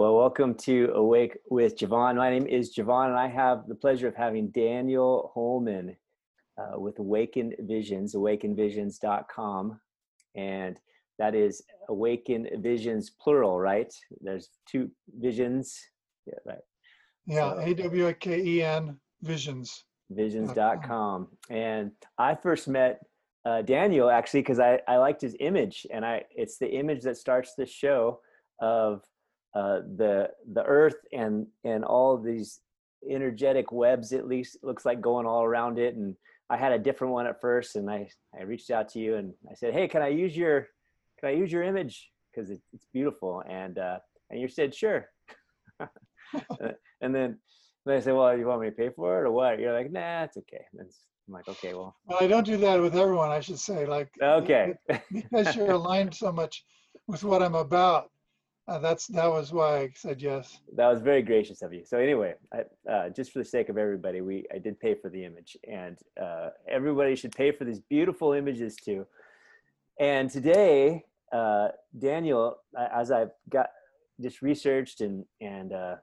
Well, welcome to Awake with Javon. My name is Javon, and I have the pleasure of having Daniel Holman uh, with Awaken Visions, awakenvisions.com. And that is Awaken Visions, plural, right? There's two visions. Yeah, right. Yeah, A W A K E N Visions. Visions.com. And I first met uh, Daniel actually because I, I liked his image, and I it's the image that starts the show of uh, the the earth and and all these energetic webs at least looks like going all around it. And i had a different one at first and i i reached out to you and i said hey can i use your can i use your image? Because it, it's beautiful. And uh and you said sure. And then then i said well you want me to pay for it or what? You're like nah it's okay. And i'm like okay well. Well, I don't do that with everyone, I should say, like. okay. Because you're aligned so much with what I'm about. Uh, that's, that was why I said yes. that was very gracious of you. So anyway, I, uh, just for the sake of everybody, we I did pay for the image, and uh, everybody should pay for these beautiful images too. And today, uh, Daniel, as I got just researched and and uh,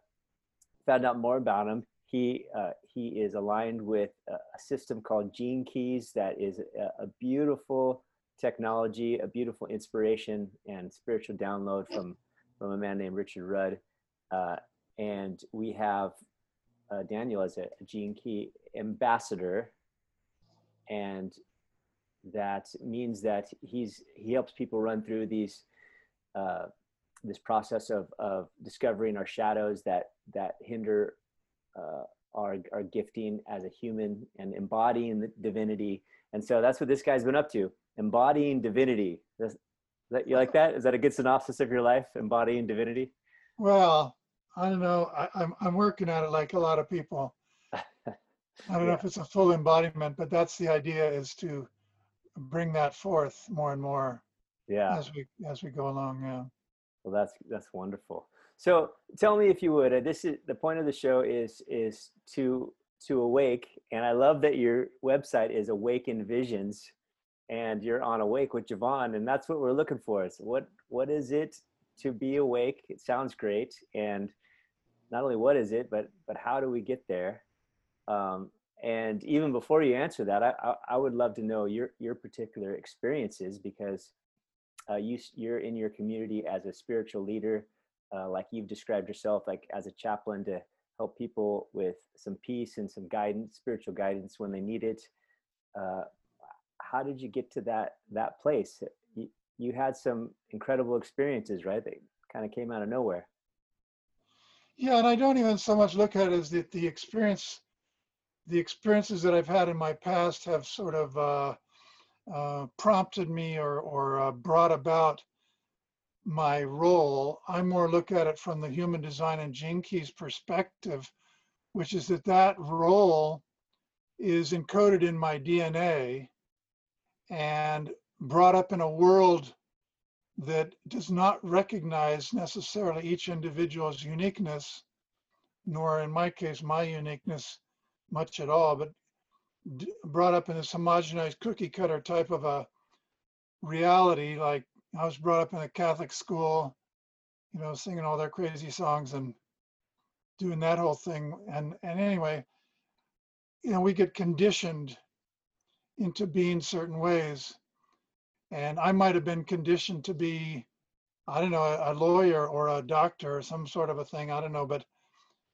found out more about him, he uh, he is aligned with a, system called Gene Keys that is a, a beautiful technology, a beautiful inspiration and spiritual download from from a man named Richard Rudd. Uh, and we have uh, Daniel as a, Gene Key ambassador, and that means that he's he helps people run through these uh, this process of of discovering our shadows that that hinder uh, our our gifting as a human and embodying the divinity. And so that's what this guy's been up to, embodying divinity. Does, that, you like that? Is that a good synopsis of your life, embodying divinity? Well, I don't know, I, I'm, I'm working at it like a lot of people. I don't know if it's a full embodiment, but that's the idea is to bring that forth more and more Yeah. as we, as we go along, yeah. Well, that's that's wonderful. So tell me if you would. uh, This is the point of the show is is to to awake, and I love that your website is Awaken Visions, and you're on Awake with Javon, and that's what we're looking for. So what what is it to be awake? It sounds great, and not only what is it, but but how do we get there? Um, and even before you answer that, I, I I would love to know your your particular experiences because uh, you you're in your community as a spiritual leader uh, like you've described yourself like as a chaplain to help people with some peace and some guidance spiritual guidance when they need it uh, how did you get to that that place? You, you had some incredible experiences right? That kind of came out of nowhere. Yeah, and I don't even so much look at it as that the experience, the experiences that I've had in my past have sort of uh, uh, prompted me or or uh, brought about my role. I more look at it from the human design and gene keys perspective, which is that that role is encoded in my DNA and brought up in a world that does not recognize necessarily each individual's uniqueness, nor in my case, my uniqueness much at all, but brought up in this homogenized cookie cutter type of a reality. Like I was brought up in a Catholic school, you know, singing all their crazy songs and doing that whole thing. And, and anyway, you know, we get conditioned into being certain ways. And I might have been conditioned to be, I don't know, a, a lawyer or a doctor or some sort of a thing. I don't know, but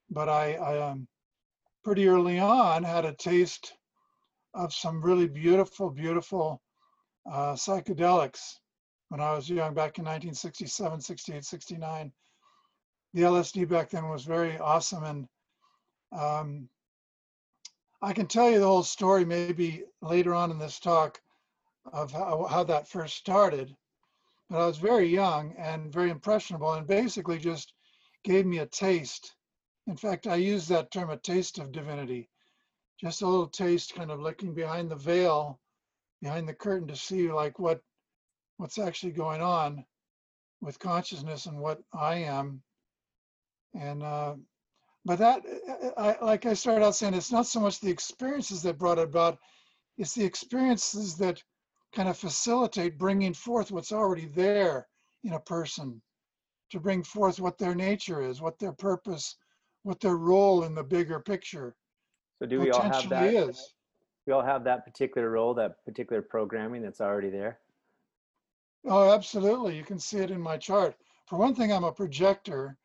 but I, I um, pretty early on had a taste of some really beautiful, beautiful uh, psychedelics when I was young, back in 1967, 68, 69. The LSD back then was very awesome, and um, I can tell you the whole story maybe later on in this talk of how, how that first started. But I was very young and very impressionable, and basically just gave me a taste. In fact, I use that term, a taste of divinity, just a little taste, kind of looking behind the veil, behind the curtain to see like what what's actually going on with consciousness and what I am. And uh, but that, I, like I started out saying, it's not so much the experiences that brought it about, it's the experiences that kind of facilitate bringing forth what's already there in a person to bring forth what their nature is, what their purpose, what their role in the bigger picture So do we all have that? is. We all have that particular role, that particular programming that's already there. Oh, absolutely. You can see it in my chart. For one thing, I'm a projector,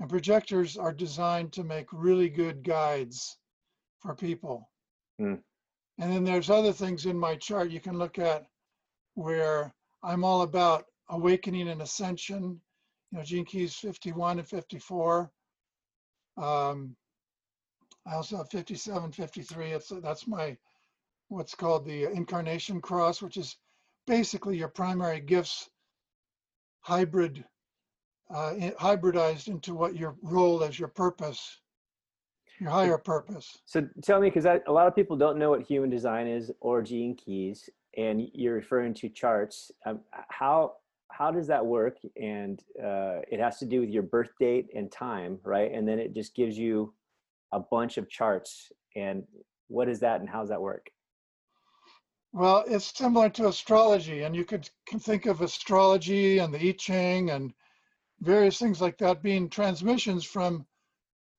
and projectors are designed to make really good guides for people. Hmm. And then there's other things in my chart you can look at where I'm all about awakening and ascension. You know, Gene Keys 51 and 54. Um, I also have 57, 53. It's, that's my, what's called the incarnation cross, which is basically your primary gifts hybrid uh, hybridized into what your role as your purpose your higher purpose So tell me, because a lot of people don't know what human design is or gene keys, and you're referring to charts. Um, how how does that work? And uh, it has to do with your birth date and time, right? And then it just gives you a bunch of charts. And what is that, and how does that work? well it's similar to astrology and you could think of astrology and the i ching and various things like that being transmissions from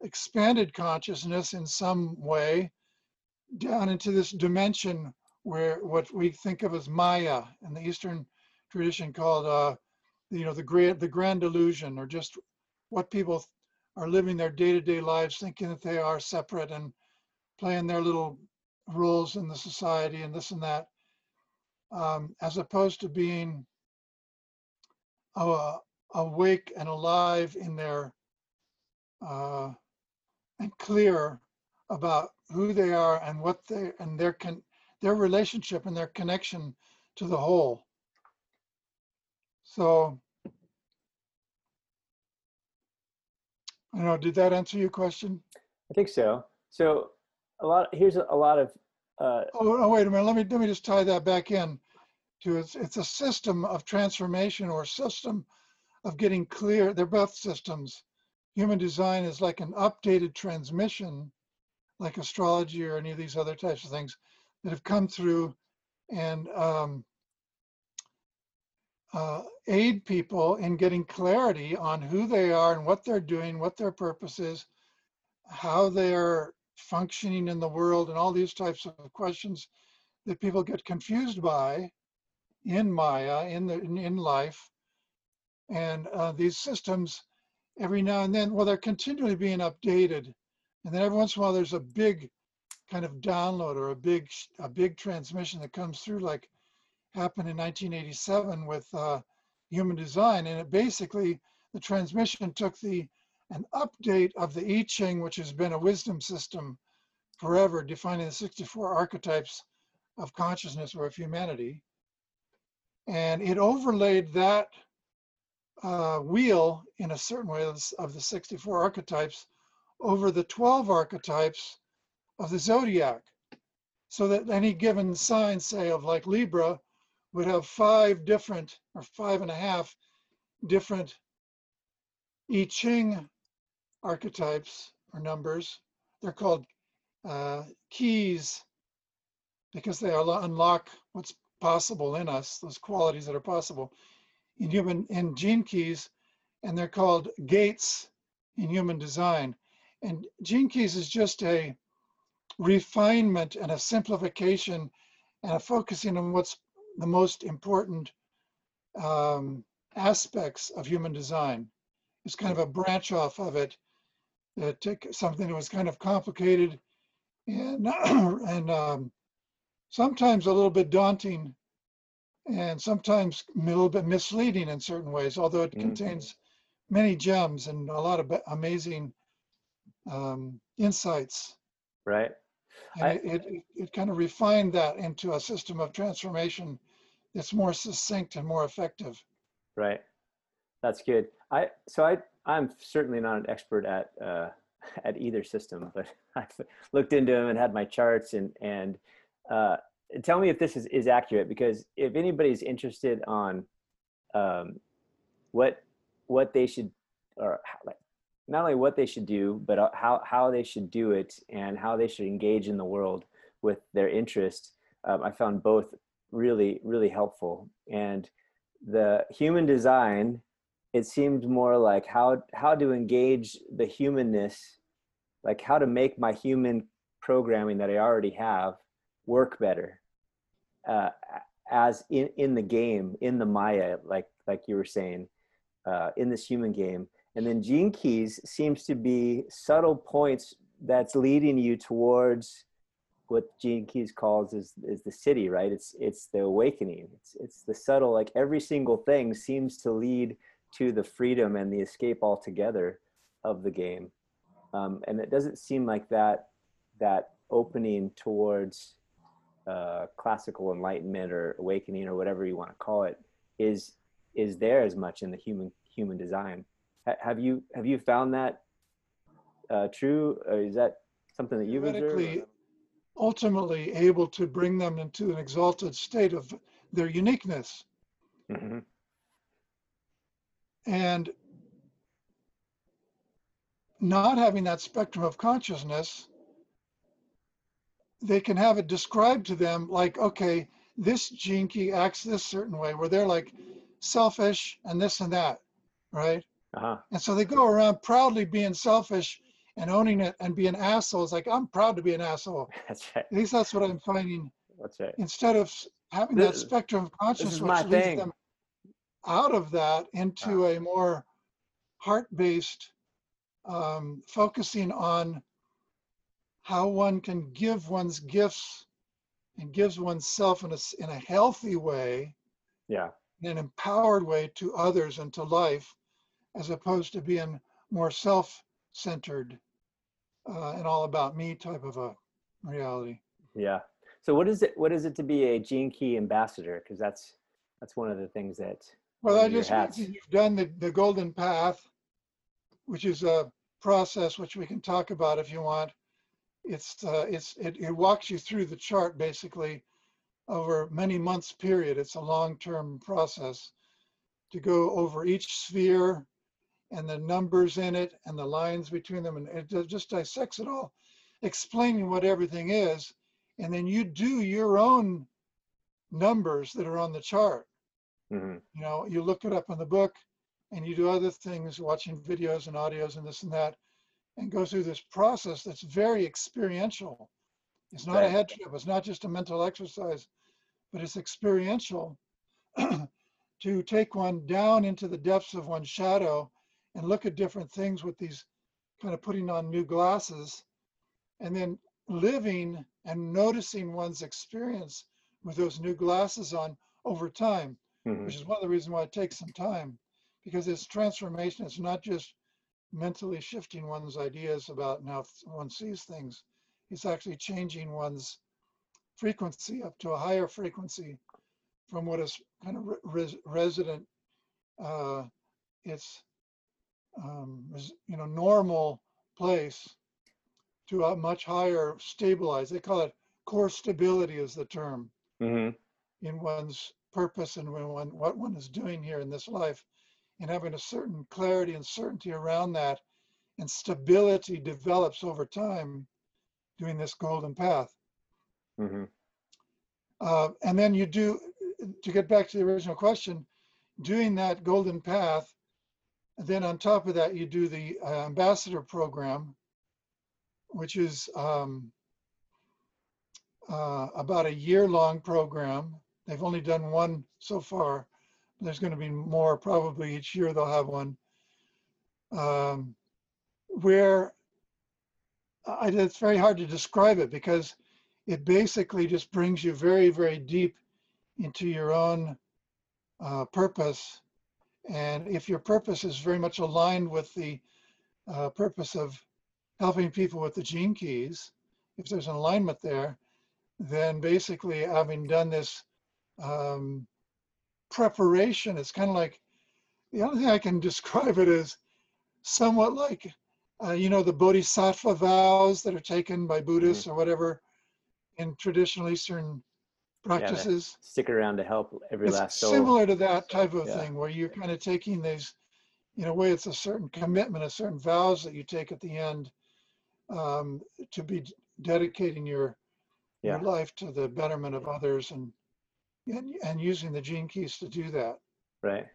expanded consciousness in some way down into this dimension where what we think of as maya in the eastern tradition called uh you know the great the grand illusion or just what people are living their day-to-day lives thinking that they are separate and playing their little roles in the society and this and that um, as opposed to being uh, awake and alive in their uh, and clear about who they are and what they and their con their relationship and their connection to the whole. So I don't know, did that answer your question? I think so. So a lot. Here's a, a lot of. Uh, Oh, oh, wait a minute, let me, let me just tie that back in to it's, it's a system of transformation or system of getting clear. They're both systems. Human design is like an updated transmission, like astrology or any of these other types of things that have come through and um, uh, aid people in getting clarity on who they are and what they're doing, what their purpose is, how they're functioning in the world, and all these types of questions that people get confused by in Maya, in the in, in life. And uh, these systems, every now and then, well, they're continually being updated, and then every once in a while, there's a big kind of download or a big a big transmission that comes through, like happened in 1987 with uh, Human Design, and it basically the transmission took the an update of the I Ching, which has been a wisdom system forever, defining the 64 archetypes of consciousness or of humanity. And it overlaid that uh, wheel in a certain way of the of the 64 archetypes over the 12 archetypes of the zodiac. So that any given sign, say of like Libra, would have five different or five and a half different I Ching archetypes or numbers. They're called uh, keys because they unlock what's possible in us, those qualities that are possible in human in gene keys, and they're called gates in human design. And gene keys is just a refinement and a simplification and a focusing on what's the most important um, aspects of human design. It's kind of a branch off of it that took something that was kind of complicated and and um, sometimes a little bit daunting and sometimes a little bit misleading in certain ways, although it Mhm. contains many gems and a lot of amazing um, insights. right. And I- it, it, it, it kind of refined that into a system of transformation that's more succinct and more effective. Right. That's good. I so I I'm certainly not an expert at uh, at either system, but I've looked into them and had my charts and and uh, tell me if this is is accurate because if anybody's interested on um, what what they should or like not only what they should do but uh, how how they should do it and how they should engage in the world with their interest um, i found both really really helpful. And the human design it seemed more like how how to engage the humanness like how to make my human programming that i already have work better uh, as in in the game in the maya like like you were saying uh, in this human game and then gene keys seems to be subtle points that's leading you towards what Gene Keys calls is is the Siddhi, right? It's it's the awakening. It's it's the subtle, like every single thing seems to lead to the freedom and the escape altogether of the game. Um, and it doesn't seem like that that opening towards uh, classical enlightenment or awakening or whatever you want to call it is is there as much in the human human design. Ha- have you have you found that uh, true? Or is that something that you've observed? Ultimately able to bring them into an exalted state of their uniqueness. Mhm. And not having that spectrum of consciousness, they can have it described to them like, okay, this gene key acts this certain way, where they're like selfish and this and that, right? Uh-huh. And so they go around proudly being selfish and owning it and being assholes. Like, I'm proud to be an asshole. That's right. At least that's what I'm finding. That's right. Instead of having that spectrum of consciousness, which leads thing. them out of that into a more heart-based, um, focusing on how one can give one's gifts and gives oneself in a, in a healthy way, Yeah. in an empowered way to others and to life, as opposed to being more self-centered uh, and all about me type of a reality. Yeah. So what is it what is it to be a gene key ambassador? Because that's that's one of the things that Well, that just means you've done the, the golden path, which is a process which we can talk about if you want. It's uh, it's it, it walks you through the chart basically over many months period. It's a long-term process to go over each sphere and the numbers in it and the lines between them, and it just dissects it all, explaining what everything is, and then you do your own numbers that are on the chart Mhm. you know you look it up in the book and you do other things watching videos and audios and this and that and go through this process that's very experiential. It's not a head trip. It's not just a mental exercise but it's experiential to take one down into the depths of one's shadow and look at different things with these kind of putting on new glasses and then living and noticing one's experience with those new glasses on over time Mhm. which is one of the reasons why it takes some time because it's transformation it's not just mentally shifting one's ideas about how one sees things it's actually changing one's frequency up to a higher frequency from what is kind of res- resident uh, it's um, you know normal place to a much higher stabilized they call it core stability is the term Mhm. in one's purpose and when one, what one is doing here in this life and having a certain clarity and certainty around that and stability develops over time doing this golden path. Mhm. uh, and then you do to get back to the original question doing that golden path then on top of that you do the uh, ambassador program which is um, uh, about a year long program. They've only done one so far there's going to be more probably each year they'll have one. Um, where I, it's very hard to describe it because it basically just brings you very very deep into your own uh, purpose. And if your purpose is very much aligned with the uh, purpose of helping people with the gene keys if there's an alignment there then basically having done this um, preparation it's kind of like the only thing i can describe it as somewhat like uh, you know the bodhisattva vows that are taken by buddhists or whatever in traditional eastern practices Stick around to help every it's last soul. similar to that type of Yeah. thing where you're kind of taking these in a way it's a certain commitment a certain vows that you take at the end um, to be dedicating your your life to the betterment of others and and, and using the gene keys to do that Right.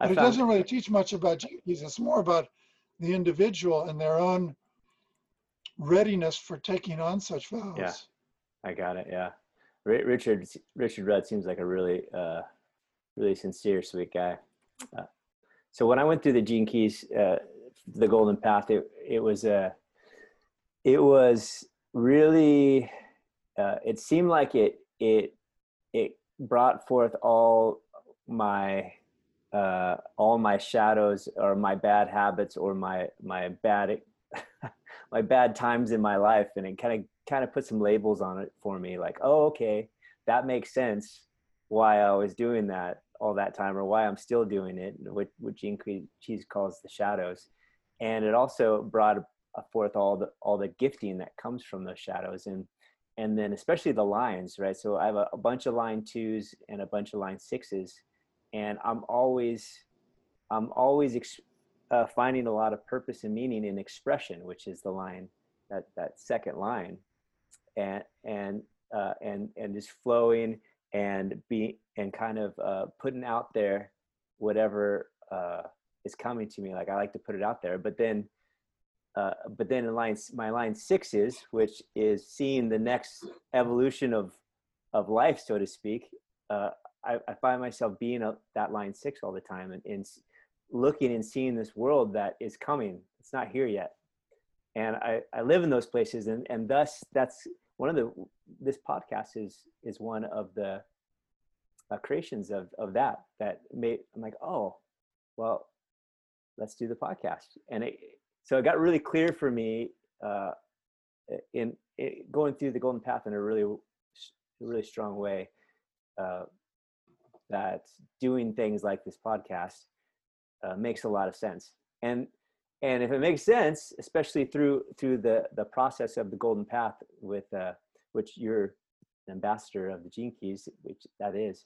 I But it doesn't really teach much about gene keys. It's more about the individual and their own readiness for taking on such vows. Yeah, I got it. Yeah, Ri- Richard Richard Rudd seems like a really uh, really sincere, sweet guy. Uh, so when I went through the Gene Keys, uh, the Golden Path, it it was a uh, it was really uh, it seemed like it it it brought forth all my uh, all my shadows or my bad habits or my my bad my bad times in my life and it kind of kind of put some labels on it for me like oh okay that makes sense why i was doing that all that time or why i'm still doing it which gene keys calls the shadows. And it also brought forth all the all the gifting that comes from those shadows and and then especially the lines right so i have a, a bunch of line twos and a bunch of line sixes and i'm always i'm always ex- uh, finding a lot of purpose and meaning in expression, which is the line that that second line, and and uh, and and just flowing and be and kind of uh, putting out there whatever uh, is coming to me. Like I like to put it out there, but then. Uh, but then in line, my line six is, which is seeing the next evolution of of life, so to speak. Uh, I, I, find myself being a, that line six all the time, and, and looking and seeing this world that is coming. It's not here yet. And I, I live in those places and, and thus that's one of the, this podcast is, is one of the uh, creations of, of that, that made, I'm like, oh, well, let's do the podcast. And it, so it got really clear for me uh, in, in going through the golden path in a really, really strong way uh, that doing things like this podcast uh, makes a lot of sense. And and if it makes sense, especially through through the the process of the golden path, with uh, which you're an ambassador of the Gene Keys, which that is,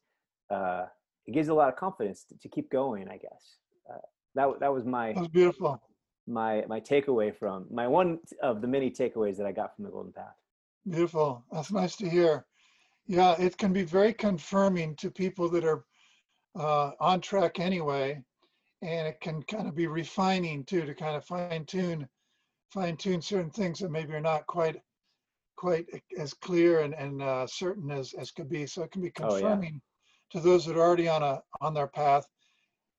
uh, it gives a lot of confidence to, to keep going. I guess uh, that that was my that was beautiful. My my takeaway from my one of the many takeaways that I got from the golden path. Beautiful. That's nice to hear. Yeah, it can be very confirming to people that are uh, on track anyway and it can kind of be refining too to kind of fine tune fine tune certain things that maybe are not quite quite as clear and, and uh, certain as, as could be so it can be confirming oh, yeah. to those that are already on a on their path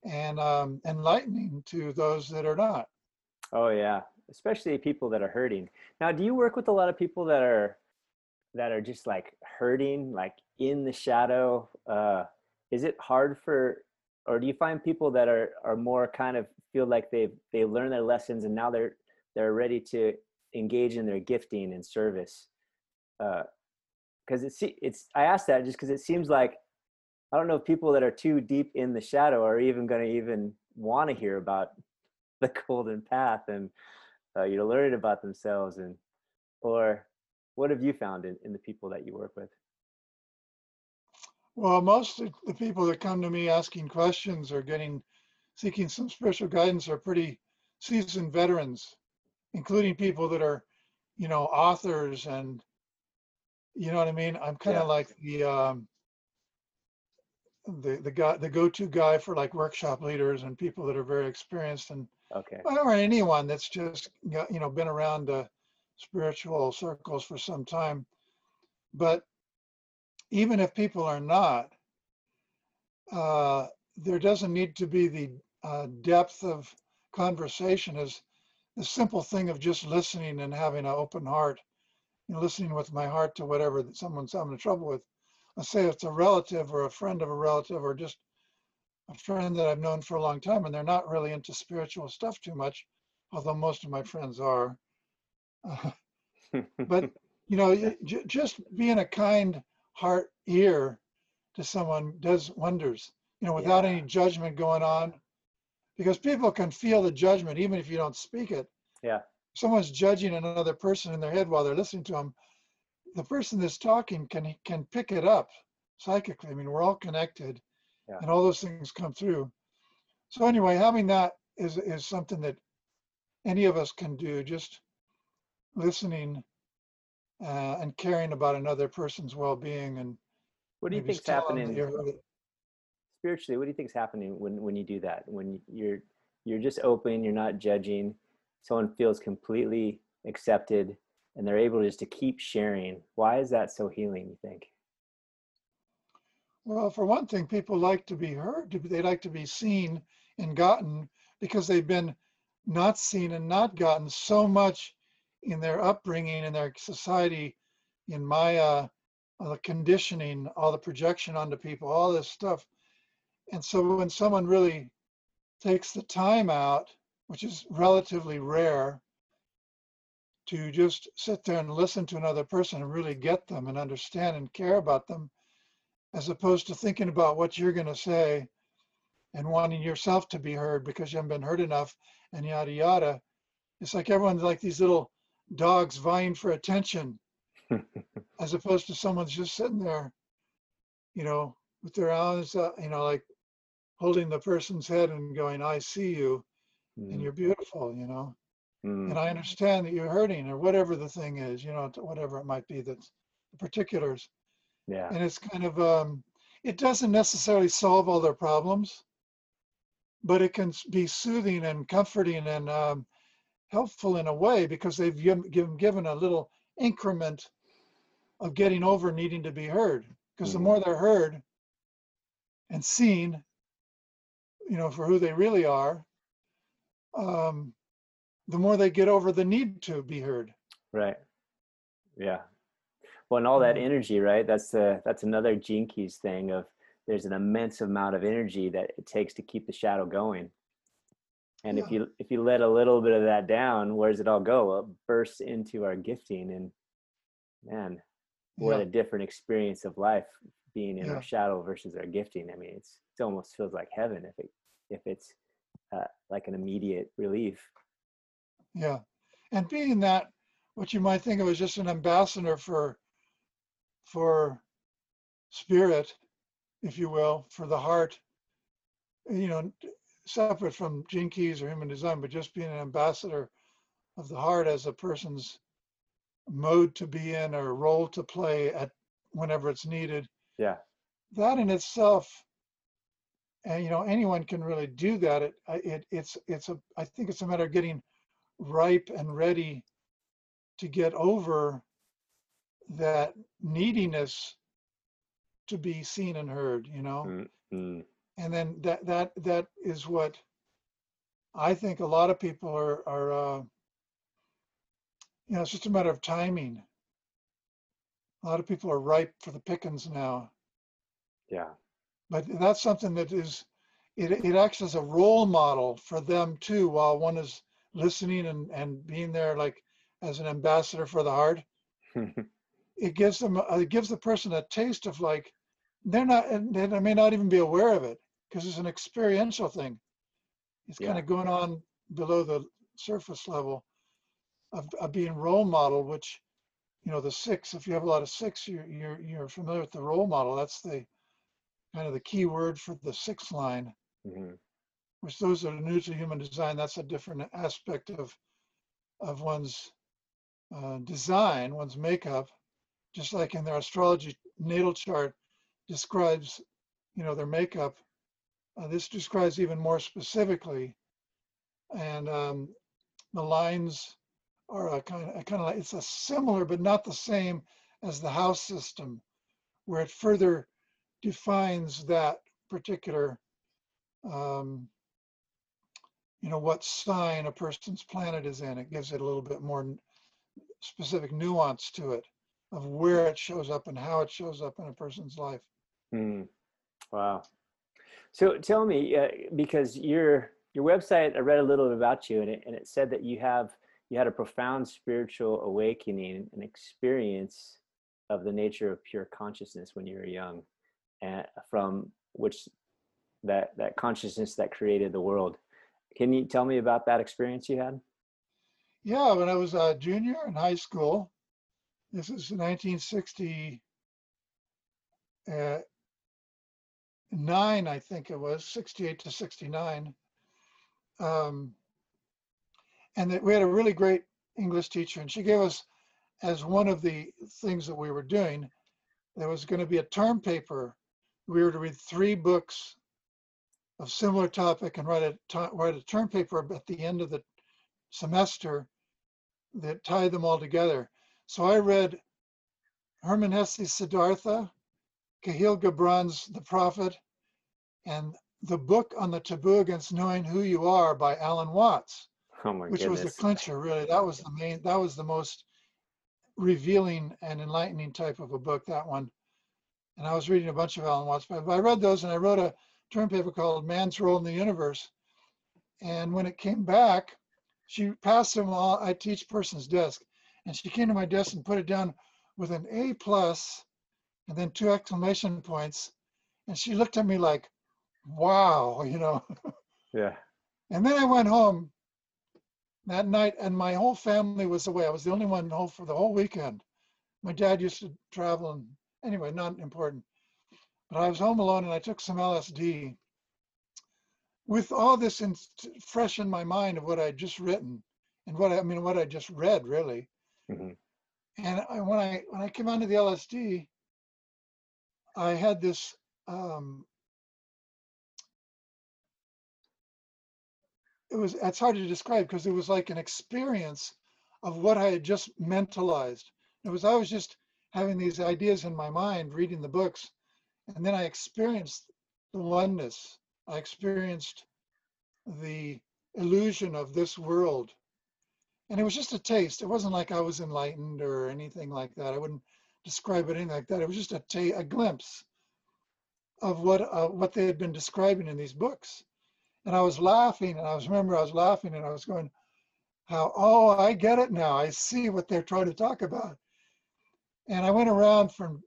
and um, enlightening to those that are not oh yeah especially people that are hurting. Now do you work with a lot of people that are that are just like hurting like in the shadow? Uh is it hard for or do you find people that are are more kind of feel like they've they learned their lessons and now they're they're ready to engage in their gifting and service? Because uh, it's it's i ask that just because it seems like i don't know if people that are too deep in the shadow are even going to even want to hear about the golden path and uh, you know learning about themselves and or what have you found in, in the people that you work with well, most of the people that come to me asking questions or getting seeking some spiritual guidance are pretty seasoned veterans, including people that are, you know, authors and you know what I mean. I'm kind of yeah. like the um, the the guy, the go-to guy for like workshop leaders and people that are very experienced and okay, or anyone that's just you know been around uh, spiritual circles for some time. But even if people are not, uh, there doesn't need to be the uh, depth of conversation Is the simple thing of just listening and having an open heart and listening with my heart to whatever that someone's having trouble with. Let's say it's a relative or a friend of a relative or just a friend that I've known for a long time and they're not really into spiritual stuff too much, although most of my friends are. Uh, but you know, j- just being a kind heart ear to someone does wonders, you know, without yeah. any judgment going on. Because people can feel the judgment even if you don't speak it. Yeah. Someone's judging another person in their head while they're listening to them. The person that's talking can can pick it up psychically. I mean, we're all connected, yeah. and all those things come through. So anyway, having that is is something that any of us can do. Just listening uh, and caring about another person's well-being and what do you think's happening spiritually, what do you think is happening when when you do that? When you're you're just open, you're not judging. Someone feels completely accepted, and they're able just to keep sharing. Why is that so healing? You think? Well, for one thing, people like to be heard. They like to be seen and gotten because they've been not seen and not gotten so much in their upbringing in their society in Maya, uh, the conditioning, all the projection onto people, all this stuff. And so when someone really takes the time out, which is relatively rare, to just sit there and listen to another person and really get them and understand and care about them, as opposed to thinking about what you're going to say and wanting yourself to be heard because you haven't been heard enough and yada yada. It's like everyone's like these little dogs vying for attention as opposed to someone's just sitting there, you know, with their arms, uh, you know, like holding the person's head and going, I see you mm. and you're beautiful, you know. Mm. And I understand that you're hurting or whatever the thing is, you know, whatever it might be that's the particulars. Yeah. And it's kind of, um, it doesn't necessarily solve all their problems, but it can be soothing and comforting and um, helpful in a way because they've given, given a little increment of getting over needing to be heard. Because mm-hmm. the more they're heard and seen, you know, for who they really are, um, the more they get over the need to be heard. Right. Yeah. Well, and all that mm-hmm. energy, right? That's the that's another Gene Keys thing of there's an immense amount of energy that it takes to keep the shadow going and yeah. if you if you let a little bit of that down where does it all go well, it bursts into our gifting and man what yeah. a different experience of life being in yeah. our shadow versus our gifting i mean it's it almost feels like heaven if it if it's uh, like an immediate relief yeah and being that what you might think of as just an ambassador for for spirit if you will for the heart you know separate from gene keys or human design, but just being an ambassador of the heart as a person's mode to be in or role to play at whenever it's needed. Yeah. That in itself, and you know, anyone can really do that. It, it, it's, it's a, I think it's a matter of getting ripe and ready to get over that neediness to be seen and heard, you know? Mm-hmm and then that that that is what I think a lot of people are are uh, you know it's just a matter of timing. A lot of people are ripe for the pickings now. Yeah. But that's something that is it it acts as a role model for them too while one is listening and and being there like as an ambassador for the heart. it gives them it gives the person a taste of like they're not and they may not even be aware of it because it's an experiential thing. It's yeah. kind of going on below the surface level of, of being role model, which, you know, the six, if you have a lot of six, you're, you're, you're familiar with the role model. That's the kind of the key word for the six line, mm-hmm. which those that are new to human design, that's a different aspect of, of one's uh, design, one's makeup, just like in their astrology natal chart describes, you know, their makeup uh, this describes even more specifically, and um, the lines are a kind of, kind of like, it's a similar but not the same as the house system, where it further defines that particular, um, you know, what sign a person's planet is in. It gives it a little bit more specific nuance to it of where it shows up and how it shows up in a person's life. Mm. Wow. So tell me, uh, because your your website, I read a little bit about you, and it, and it said that you have you had a profound spiritual awakening, an experience of the nature of pure consciousness when you were young, and from which that that consciousness that created the world. Can you tell me about that experience you had? Yeah, when I was a junior in high school, this is 1960. Uh, I think it was, 68 to 69. Um, and that we had a really great English teacher, and she gave us, as one of the things that we were doing, there was going to be a term paper. We were to read three books of similar topic and write a write a term paper at the end of the semester that tied them all together. So I read Hermann Hesse's Siddhartha, Kahlil Gibran's The Prophet, and the book on the taboo against knowing who you are by Alan Watts, Oh my which goodness. was the clincher, really. That was the main, that was the most revealing and enlightening type of a book, that one. And I was reading a bunch of Alan Watts, but I read those and I wrote a term paper called Man's Role in the Universe. And when it came back, she passed them all at teach person's desk. And she came to my desk and put it down with an A plus and then two exclamation points. And she looked at me like, wow, you know. yeah. And then I went home that night and my whole family was away. I was the only one home for the whole weekend. My dad used to travel and anyway, not important. But I was home alone and I took some LSD with all this in, fresh in my mind of what I'd just written and what I, I mean, what I just read really. Mhm. And I, when I when I came onto the LSD, I had this um, it was it's hard to describe because it was like an experience of what I had just mentalized. It was I was just having these ideas in my mind, reading the books, and then I experienced the oneness. I experienced the illusion of this world. And it was just a taste. It wasn't like I was enlightened or anything like that. I wouldn't describe it anything like that. It was just a ta- a glimpse of what uh, what they had been describing in these books and I was laughing, and I was remember I was laughing, and I was going, "How? Oh, I get it now. I see what they're trying to talk about." And I went around for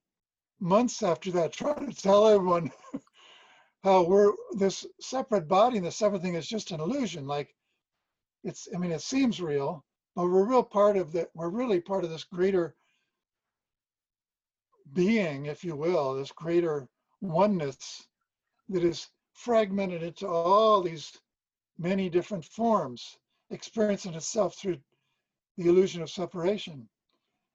months after that, trying to tell everyone how we're this separate body and the separate thing is just an illusion. Like it's, I mean, it seems real, but we're real part of the. We're really part of this greater being, if you will, this greater oneness that is fragmented into all these many different forms, experiencing itself through the illusion of separation.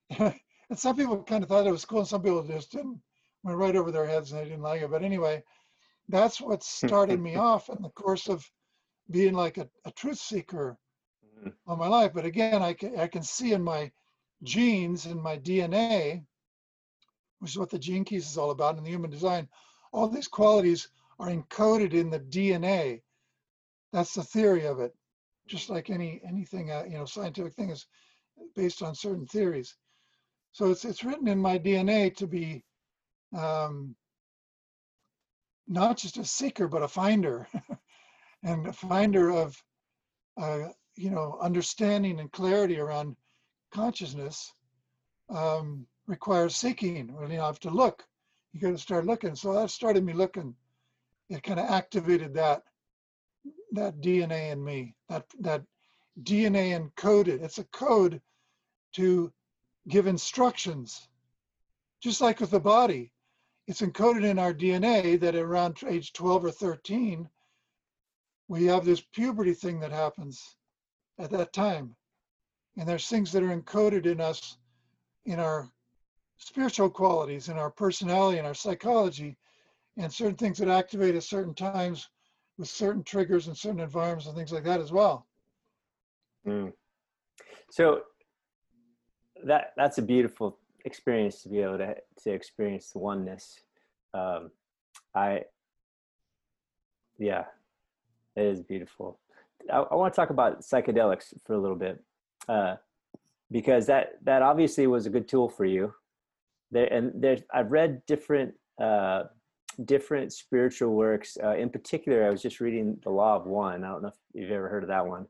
and some people kind of thought it was cool, and some people just didn't, went right over their heads and they didn't like it. But anyway, that's what started me off in the course of being like a, a truth seeker All my life. But again, I can, I can see in my genes, in my DNA, which is what the gene keys is all about in the human design, all these qualities are encoded in the DNA. That's the theory of it. Just like any anything, uh, you know, scientific thing is based on certain theories. So it's it's written in my DNA to be um, not just a seeker, but a finder, and a finder of, uh, you know, understanding and clarity around consciousness um, requires seeking. Well, you know, I have to look. You got to start looking. So that started me looking it kind of activated that that DNA in me, that that DNA encoded. It's a code to give instructions, just like with the body. It's encoded in our DNA that around age 12 or 13, we have this puberty thing that happens at that time. And there's things that are encoded in us in our spiritual qualities, in our personality, in our psychology, and certain things that activate at certain times with certain triggers and certain environments and things like that as well. Mm. So that that's a beautiful experience to be able to to experience the oneness. Um, I yeah, it is beautiful. I, I want to talk about psychedelics for a little bit uh, because that that obviously was a good tool for you. There and I've read different uh, different spiritual works. Uh, in particular, I was just reading The Law of One. I don't know if you've ever heard of that one,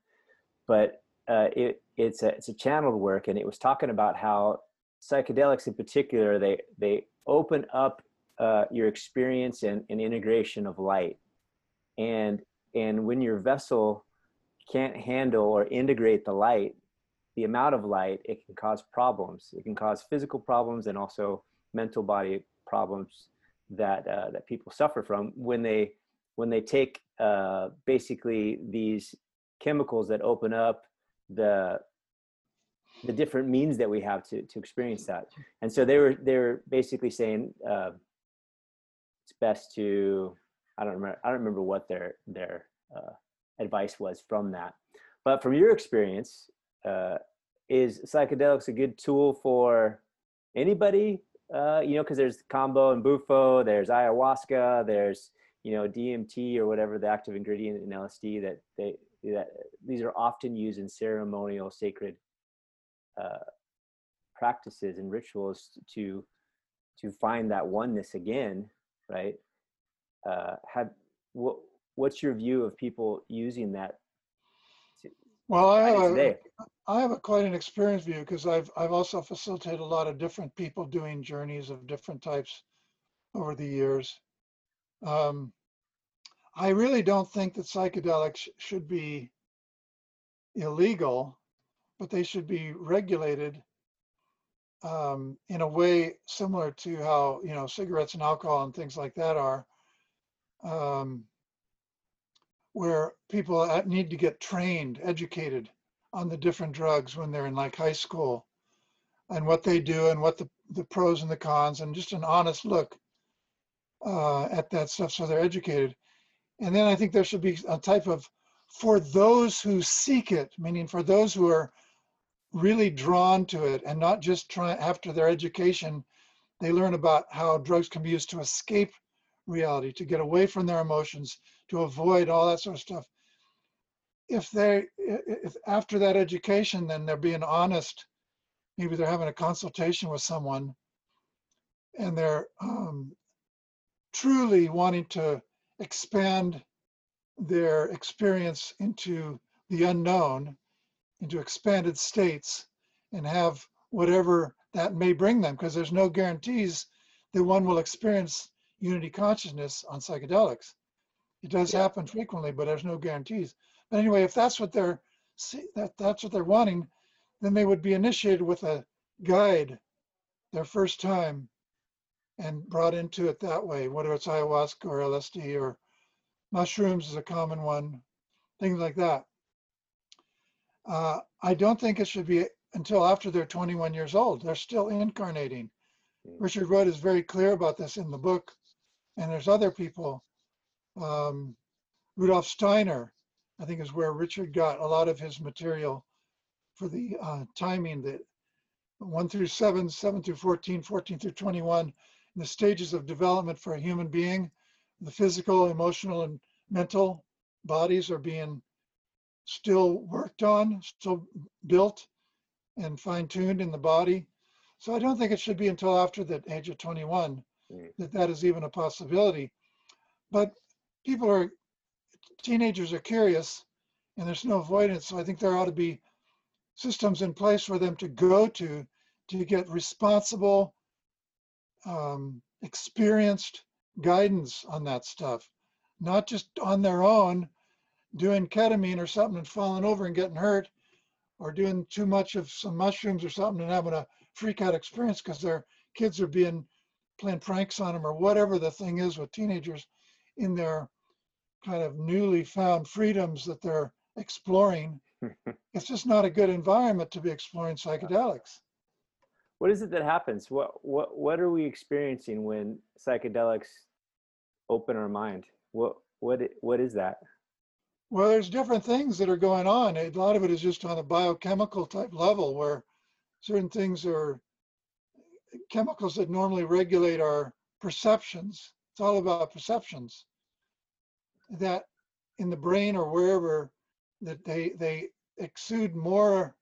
but uh, it, it's a it's a channeled work, and it was talking about how psychedelics, in particular, they they open up uh, your experience and, and integration of light, and and when your vessel can't handle or integrate the light, the amount of light, it can cause problems. It can cause physical problems and also mental body problems that uh, that people suffer from when they when they take uh, basically these chemicals that open up the the different means that we have to to experience that. And so they were they were basically saying uh, it's best to I don't remember. I don't remember what their their uh, advice was from that. But from your experience, uh, is psychedelics a good tool for anybody? Uh, you know, because there's Kambo and Bufo, there's ayahuasca, there's you know DMT or whatever the active ingredient in LSD that they that these are often used in ceremonial sacred uh, practices and rituals to to find that oneness again, right? Uh, have what what's your view of people using that? To, well, I have, a, I have a quite an experienced view because I've I've also facilitated a lot of different people doing journeys of different types over the years. Um, I really don't think that psychedelics should be illegal, but they should be regulated um, in a way similar to how you know cigarettes and alcohol and things like that are, um, where people need to get trained, educated on the different drugs when they're in like high school, and what they do and what the the pros and the cons, and just an honest look uh, at that stuff, so they're educated. And then I think there should be a type of for those who seek it, meaning for those who are really drawn to it and not just try after their education they learn about how drugs can be used to escape reality to get away from their emotions to avoid all that sort of stuff. If they if after that education then they're being honest. Maybe they're having a consultation with someone and they're um, truly wanting to expand their experience into the unknown into expanded states and have whatever that may bring them because there's no guarantees that one will experience unity consciousness on psychedelics it does yeah. happen frequently but there's no guarantees but anyway if that's what they're that that's what they're wanting then they would be initiated with a guide their first time and brought into it that way whether it's ayahuasca or lsd or mushrooms is a common one things like that uh, I don't think it should be until after they're 21 years old. They're still incarnating. Mm. Richard Rudd is very clear about this in the book, and there's other people. Um, Rudolf Steiner, I think, is where Richard got a lot of his material for the uh, timing that 1 through 7, 7 through 14, 14 through 21, the stages of development for a human being. The physical, emotional, and mental bodies are being still worked on, still built and fine tuned in the body. So I don't think it should be until after the age of 21 mm. that that is even a possibility. But people are, teenagers are curious and there's no avoidance. So I think there ought to be systems in place for them to go to to get responsible, um, experienced guidance on that stuff, not just on their own doing ketamine or something and falling over and getting hurt or doing too much of some mushrooms or something and having a freak out experience because their kids are being playing pranks on them or whatever the thing is with teenagers in their kind of newly found freedoms that they're exploring. It's just not a good environment to be exploring psychedelics. What is it that happens? What what what are we experiencing when psychedelics open our mind? What what what is that? Well, there's different things that are going on. A lot of it is just on a biochemical type level where certain things are chemicals that normally regulate our perceptions. It's all about perceptions that in the brain or wherever that they they exude more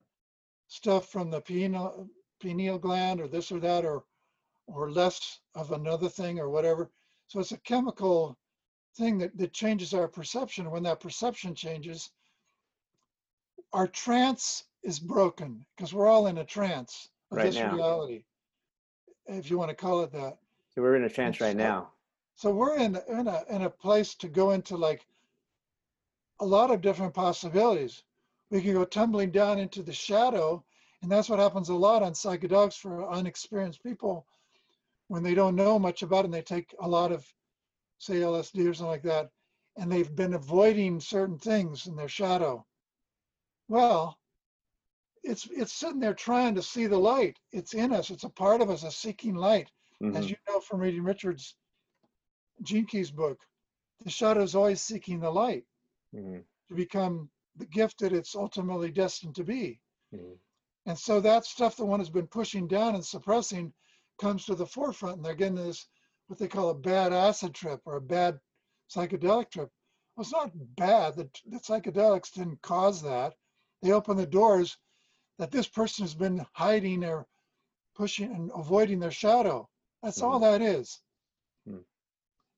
stuff from the pineal, pineal gland or this or that or or less of another thing or whatever. So it's a chemical thing that, that changes our perception. When that perception changes, our trance is broken because we're all in a trance of right this now. reality, if you want to call it that. So we're in a trance right now. So we're in in a in a place to go into like a lot of different possibilities. We can go tumbling down into the shadow, and that's what happens a lot on psychedelics for unexperienced people when they don't know much about it and they take a lot of say LSD or something like that, and they've been avoiding certain things in their shadow. Well, it's it's sitting there trying to see the light. It's in us. It's a part of us, a seeking light, mm-hmm. as you know from reading Richard's Keys book. the shadow is always seeking the light Mhm. to become the gift that it's ultimately destined to be. Mhm. And so that stuff that one has been pushing down and suppressing comes to the forefront, and they're getting this what they call a bad acid trip or a bad psychedelic trip. Well, it's not bad. The, the psychedelics didn't cause that. They open the doors that this person has been hiding or pushing and avoiding their shadow. That's all that is.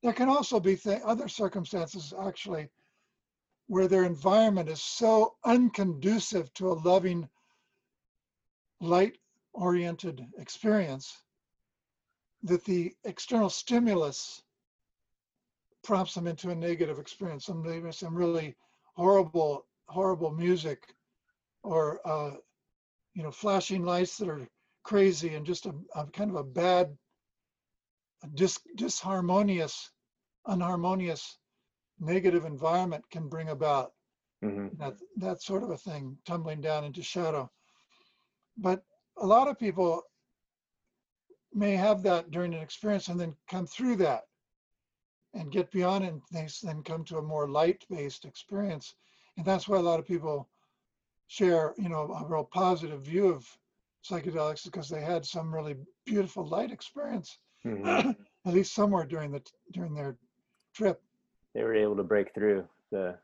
There can also be th- other circumstances, actually, where their environment is so unconducive to a loving, light oriented experience that the external stimulus prompts them into a negative experience. Some, some really horrible, horrible music or, uh, you know, flashing lights that are crazy and just a, a kind of a bad, a dis, disharmonious, unharmonious, negative environment can bring about Mhm. that that sort of a thing tumbling down into shadow but a lot of people may have that during an experience and then come through that and get beyond it and they then come to a more light based experience and that's why a lot of people share you know a real positive view of psychedelics because they had some really beautiful light experience Mhm. at least somewhere during the during their trip They were able to break through the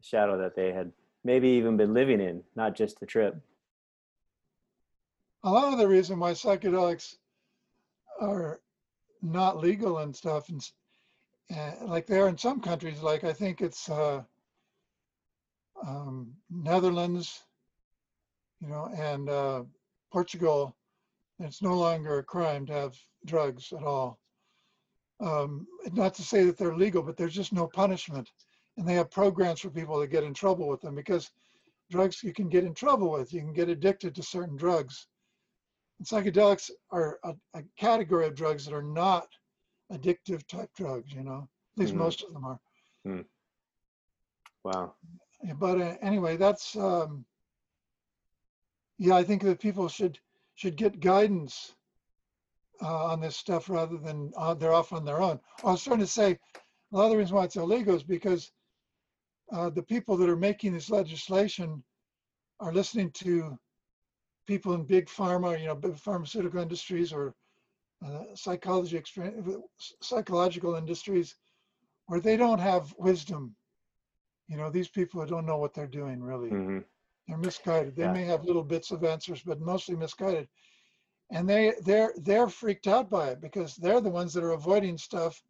shadow that they had maybe even been living in, not just the trip. a lot of the reason why psychedelics are not legal and stuff and uh, like they are in some countries like i think it's uh, um, netherlands you know and uh, portugal it's no longer a crime to have drugs at all um, not to say that they're legal but there's just no punishment and they have programs for people that get in trouble with them because drugs you can get in trouble with you can get addicted to certain drugs and psychedelics are a, a category of drugs that are not addictive type drugs, you know, at least Mhm. most of them are. Wow. But uh, anyway, that's, um, yeah, I think that people should, should get guidance uh, on this stuff rather than uh, they're off on their own. I was trying to say, a lot of the reason why it's illegal is because uh, the people that are making this legislation are listening to people in big pharma, you know, big pharmaceutical industries or uh, psychology psychological industries where they don't have wisdom. You know, these people don't know what they're doing really. hmm They're misguided. They Yeah. may have little bits of answers, but mostly misguided. And they they're they're freaked out by it because they're the ones that are avoiding stuff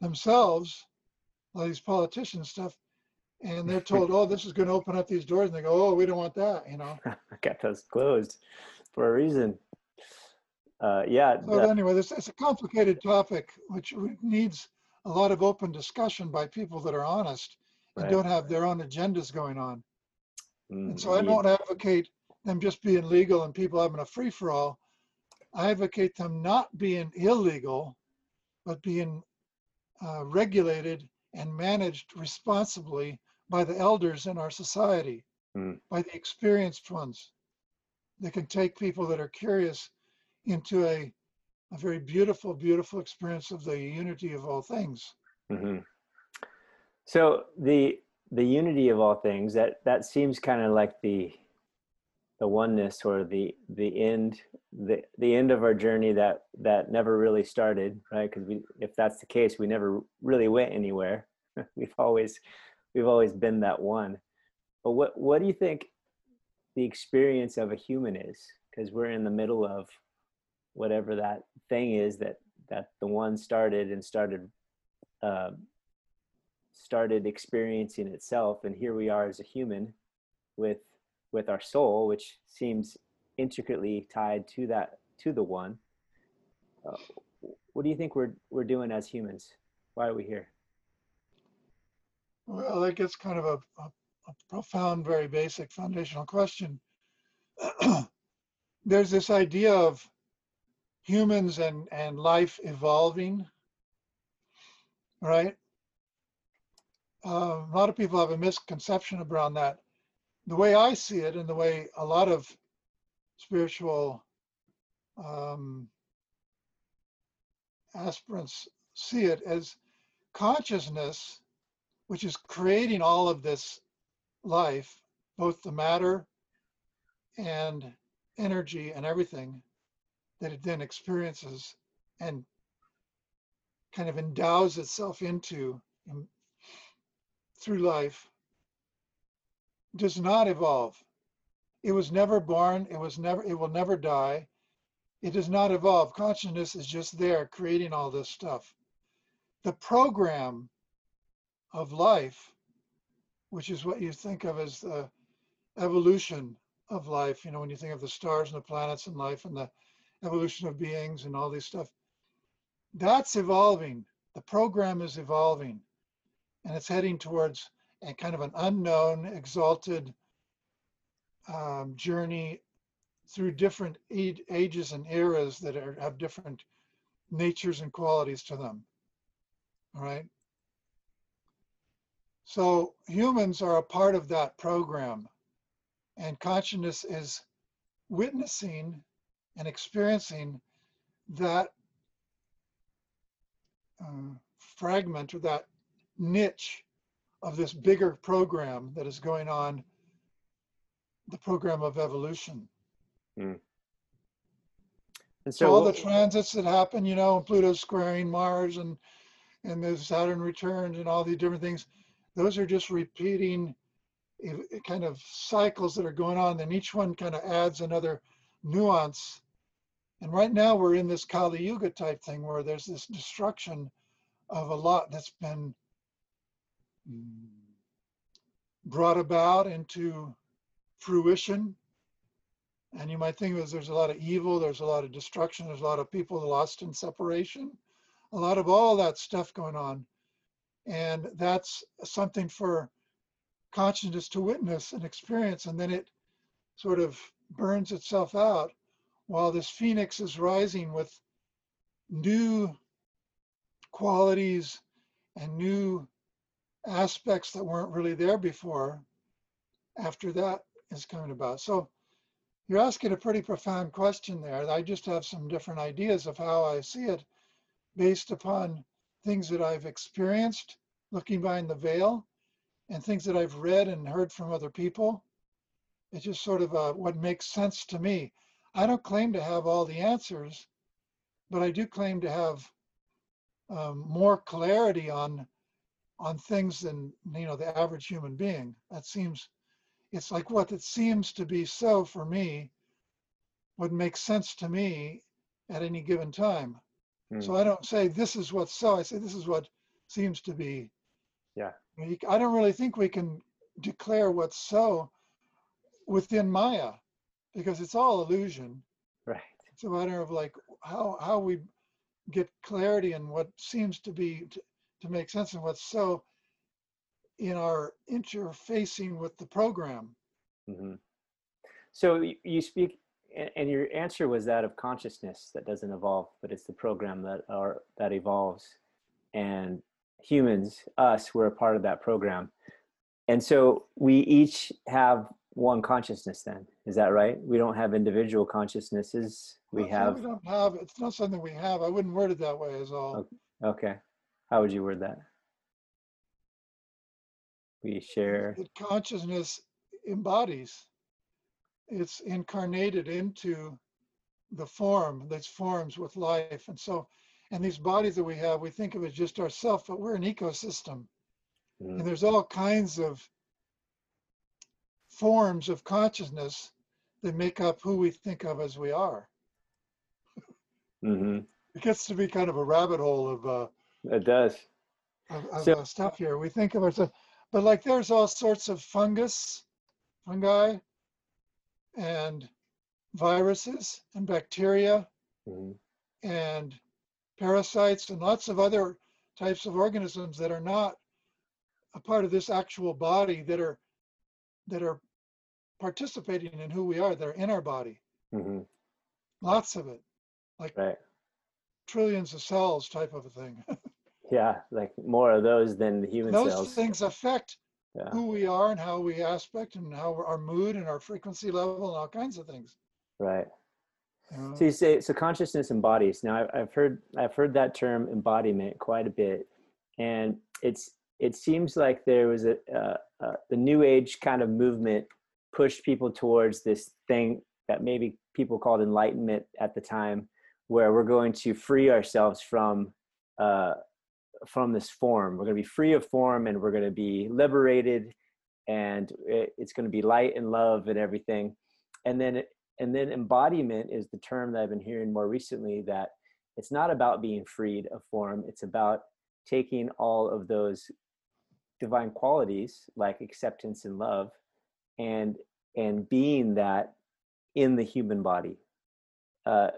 themselves, all these politician stuff. And they're told, oh, this is going to open up these doors. And they go, oh, we don't want that, you know. I got those closed for a reason. Uh, yeah. So that- anyway, this it's a complicated topic which needs a lot of open discussion by people that are honest and Right. don't have their own agendas going on. mm, And so I don't advocate them just being legal and people having a free for all. I advocate them not being illegal, but being uh, regulated and managed responsibly by the elders in our society, Mm. by the experienced ones that can take people that are curious into a, a very beautiful, beautiful experience of the unity of all things. hmm So the the unity of all things that that seems kind of like the the oneness or the the end the the end of our journey that that never really started right? Because we if that's the case we never really went anywhere. We've always we've always been that one. But what what do you think the experience of a human is? Because we're in the middle of whatever that thing is that that the one started and started uh, started experiencing itself. And here we are as a human with with our soul which seems intricately tied to that to the one uh, what do you think we're we're doing as humans why are we here Well, that gets kind of a, a, a profound, very basic foundational question. There's this idea of humans and, and life evolving, right? Uh, a lot of people have a misconception around that. The way I see it, and the way a lot of spiritual um, aspirants see it, as consciousness, which is creating all of this life, both the matter and energy and everything that it then experiences and kind of endows itself into in, through life, does not evolve. It was never born, it was never, it will never die. It does not evolve. Consciousness is just there creating all this stuff. The program of life, which is what you think of as the evolution of life, you know, when you think of the stars and the planets and life and the evolution of beings and all this stuff, that's evolving. The program is evolving and it's heading towards a kind of an unknown, exalted um, journey through different ages and eras that are, have different natures and qualities to them. All right. So humans are a part of that program, and consciousness is witnessing and experiencing that uh, fragment or that niche of this bigger program that is going on, the program of evolution. Mm. And so, so all the transits that happen, you know, Pluto squaring Mars and and the Saturn returns and all these different things, those are just repeating kind of cycles that are going on. And each one kind of adds another nuance. And right now we're in this Kali Yuga type thing where there's this destruction of a lot that's been Mm, brought about into fruition. And you might think there's a lot of evil, there's a lot of destruction, there's a lot of people lost in separation, a lot of all that stuff going on. And that's something for consciousness to witness and experience. And then it sort of burns itself out while this phoenix is rising with new qualities and new aspects that weren't really there before after that is coming about. So you're asking a pretty profound question there. I just have some different ideas of how I see it based upon things that I've experienced looking behind the veil and things that I've read and heard from other people. It's just sort of uh, what makes sense to me. I don't claim to have all the answers, but I do claim to have um, more clarity on on things than you know the average human being. That seems it's like what it seems to be so for me would make sense to me at any given time. Mm. So I don't say this is what's so. I say this is what seems to be. Yeah. I don't really think we can declare what's so within Maya because it's all illusion. Right. It's a matter of like how how we get clarity in what seems to be to, make sense of what's so in our interfacing with the program. Mm-hmm. So you speak, and your answer was that of consciousness that doesn't evolve, but it's the program that are that evolves, and humans, us, we're a part of that program, and so we each have one consciousness. Then is that right? We don't have individual consciousnesses. We well, have. We don't have. It's not something we have. I wouldn't word it that way. As all. Okay. How would you word that? We share. That consciousness embodies. It's incarnated into the form that forms with life. And so, and these bodies that we have, we think of as just ourself, but we're an ecosystem. Mm. And there's all kinds of forms of consciousness that make up who we think of as we are. Mm-hmm. It gets to be kind of a rabbit hole of uh, it does. Of, of so, stuff here. We think of ourselves, but like there's all sorts of fungus, fungi, and viruses and bacteria mm-hmm. and parasites and lots of other types of organisms that are not a part of this actual body that are that are participating in who we are that are in our body mm-hmm. lots of it like right. trillions of cells type of a thing yeah like more of those than the human those cells. things affect yeah. who we are and how we aspect and how our mood and our frequency level and all kinds of things. Right. So you say so consciousness embodies. Now I've heard i've heard that term embodiment quite a bit. And it's it seems like there was a uh, uh, the new age kind of movement pushed people towards this thing that maybe people called enlightenment at the time, where we're going to free ourselves from uh, from this form. We're going to be free of form, and we're going to be liberated, and it, it's going to be light and love and everything. And then and then embodiment is the term that I've been hearing more recently. That it's not about being freed of form. It's about taking all of those divine qualities like acceptance and love and and being that in the human body uh,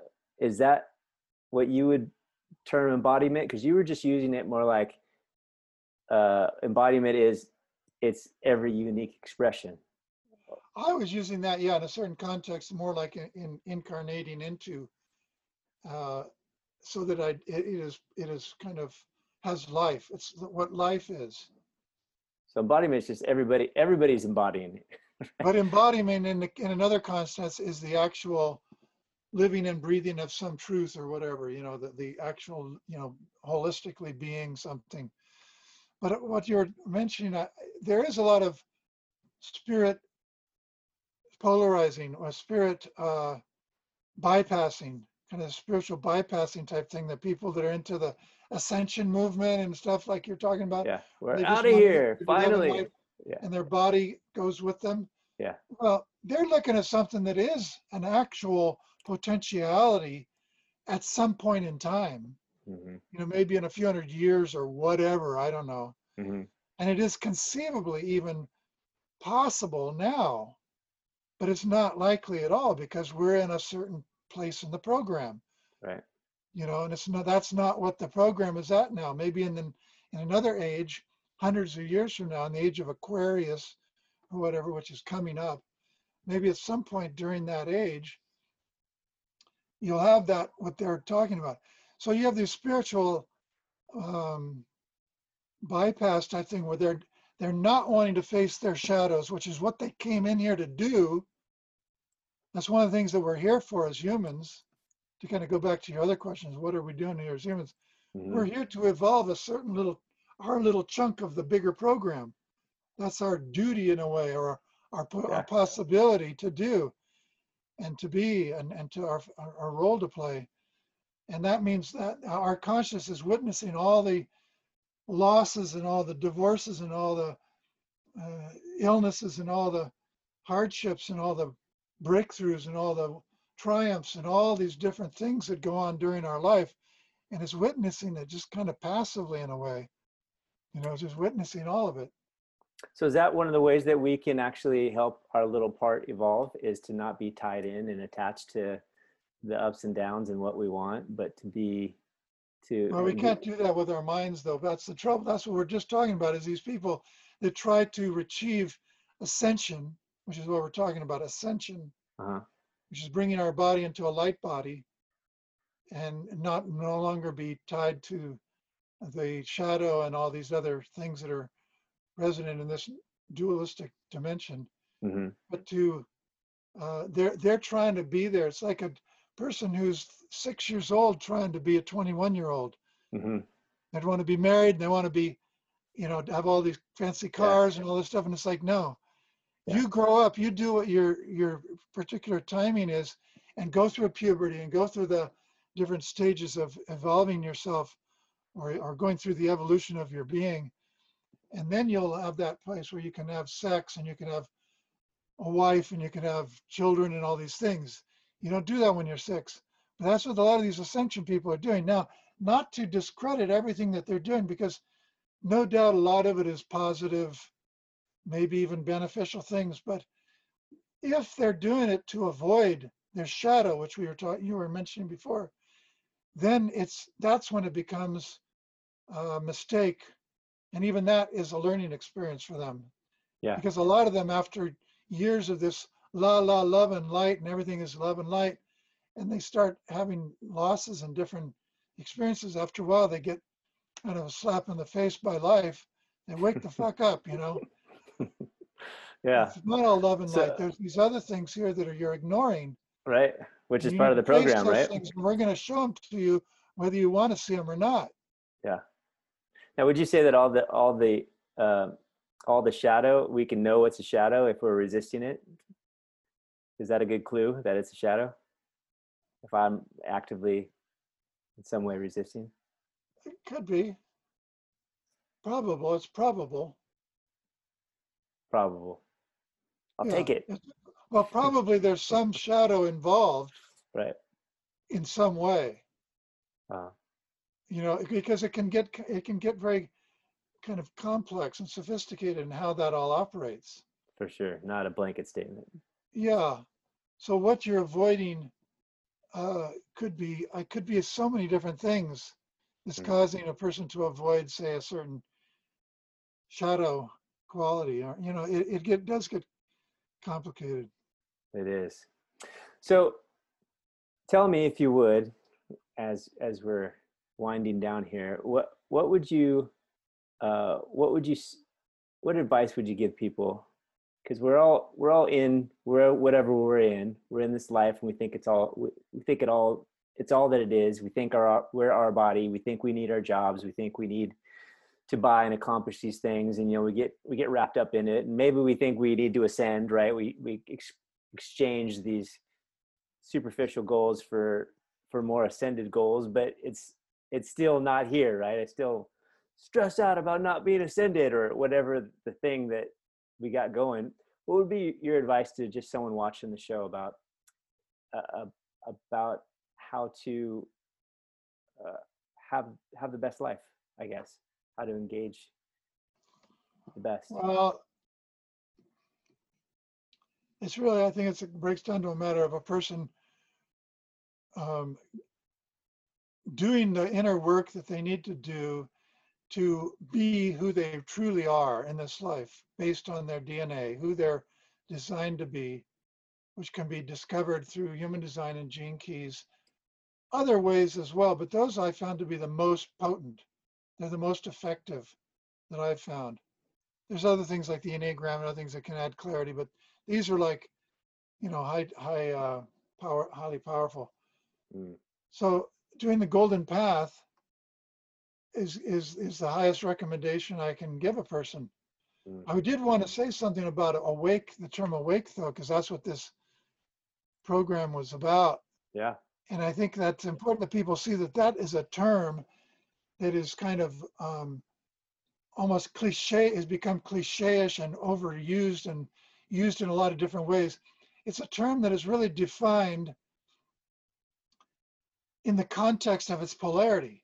is that what you would term embodiment because you were just using it more like uh, embodiment is it's every unique expression. I was using that yeah in a certain context more like in, in incarnating into uh, so that i it is it is kind of has life. It's what life is. So embodiment is just everybody everybody's embodying it. But embodiment in, the, in another context is the actual living and breathing of some truth or whatever, you know, the, the actual, you know, holistically being something. But what you're mentioning, uh, there is a lot of spirit polarizing or spirit uh, bypassing, kind of spiritual bypassing type thing that people that are into the ascension movement and stuff like you're talking about. Yeah, we're out of here, finally. Yeah. And their body goes with them. Yeah. Well, they're looking at something that is an actual potentiality at some point in time. Mm-hmm. You know, maybe in a few hundred years or whatever. I don't know. Mm-hmm. And it is conceivably even possible now, but it's not likely at all because we're in a certain place in the program. Right. You know, and it's not that's not what the program is at now. Maybe in the, in another age, hundreds of years from now, in the age of Aquarius, or whatever, which is coming up, maybe at some point during that age, you'll have that what they're talking about. So you have this spiritual um, bypass type thing where they're they're not wanting to face their shadows, which is what they came in here to do. That's one of the things that we're here for as humans. To kind of go back to your other questions, what are we doing here as humans? Mm-hmm. We're here to evolve a certain little our little chunk of the bigger program that's our duty in a way or our, yeah. our possibility to do and to be and, and to our, our role to play. And that means that our conscious is witnessing all the losses and all the divorces and all the uh, illnesses and all the hardships and all the breakthroughs and all the triumphs and all these different things that go on during our life. And is witnessing it just kind of passively in a way you know just witnessing all of it so is that one of the ways that we can actually help our little part evolve is to not be tied in and attached to the ups and downs and what we want, but to be to Well, we can't do that with our minds though. That's the trouble. That's what we're just talking about is these people that try to achieve ascension, which is what we're talking about, ascension, uh-huh. which is bringing our body into a light body and not no longer be tied to the shadow and all these other things that are resonant in this dualistic dimension. Mm-hmm. But to uh, they're they're trying to be there. It's like a person who's six years old trying to be a 21 year old. Mm-hmm. They want to be married. They want to be, you know, have all these fancy cars yeah. and all this stuff. And it's like, no, yeah. you grow up. You do what your your particular timing is, and go through puberty and go through the different stages of evolving yourself, or or going through the evolution of your being and then you'll have that place where you can have sex and you can have a wife and you can have children and all these things. You don't do that when you're six. But that's what a lot of these ascension people are doing. Now, not to discredit everything that they're doing, because no doubt a lot of it is positive, maybe even beneficial things. But if they're doing it to avoid their shadow, which we were talking, you were mentioning before, then it's that's when it becomes a mistake and even that is a learning experience for them. Yeah. Because a lot of them after years of this la la love and light and everything is love and light and they start having losses and different experiences after a while they get kind of a slap in the face by life. They wake the fuck up you know? Yeah. It's not all love and so, light. There's these other things here that are you're ignoring. Right which is part of the program right? we're going to show them to you whether you want to see them or not. Yeah Now, would you say that all the all the uh, all the shadow we can know what's a shadow if we're resisting it? Is that a good clue that it's a shadow? If I'm actively in some way resisting, It could be. Probable, it's probable. probable. I'll Yeah, take it. Well, probably there's some shadow involved Right. in some way, Uh, you know, because it can get, it can get very kind of complex and sophisticated in how that all operates. for sure. Not a blanket statement. Yeah. So what you're avoiding uh, could be, I could be so many different things that's Mm. causing a person to avoid, say, a certain shadow quality. Or you know, it, it get does get complicated. It is. So tell me if you would, as as we're winding down here, what what would you uh what would you what advice would you give people? Because we're all we're all in we're whatever we're in. We're in this life and we think it's all we, we think it all it's all that it is. We think our we're our body. We think we need our jobs. We think we need to buy and accomplish these things and you know we get we get wrapped up in it and maybe we think we need to ascend right we we ex- exchange these superficial goals for for more ascended goals but it's it's still not here right? I still stress out about not being ascended or whatever the thing that we got going. What would be your advice to just someone watching the show about uh, about how to uh, have have the best life i guess? How to engage the best. Well, it's really, I think it's, it breaks down to a matter of a person um, doing the inner work that they need to do to be who they truly are in this life based on their DNA, who they're designed to be, which can be discovered through human design and gene keys, other ways as well. But those I found to be the most potent. They're the most effective that I've found. There's other things like the Enneagram and other things that can add clarity, but these are like, you know, high, high uh, power, highly powerful. Mm. So doing the golden path is is is the highest recommendation I can give a person. Mm. I did want to say something about awake, the term awake though, because that's what this program was about. yeah And I think that's important that people see that that is a term that is kind of um, almost cliche, has become cliche-ish and overused and used in a lot of different ways. It's a term that is really defined in the context of its polarity,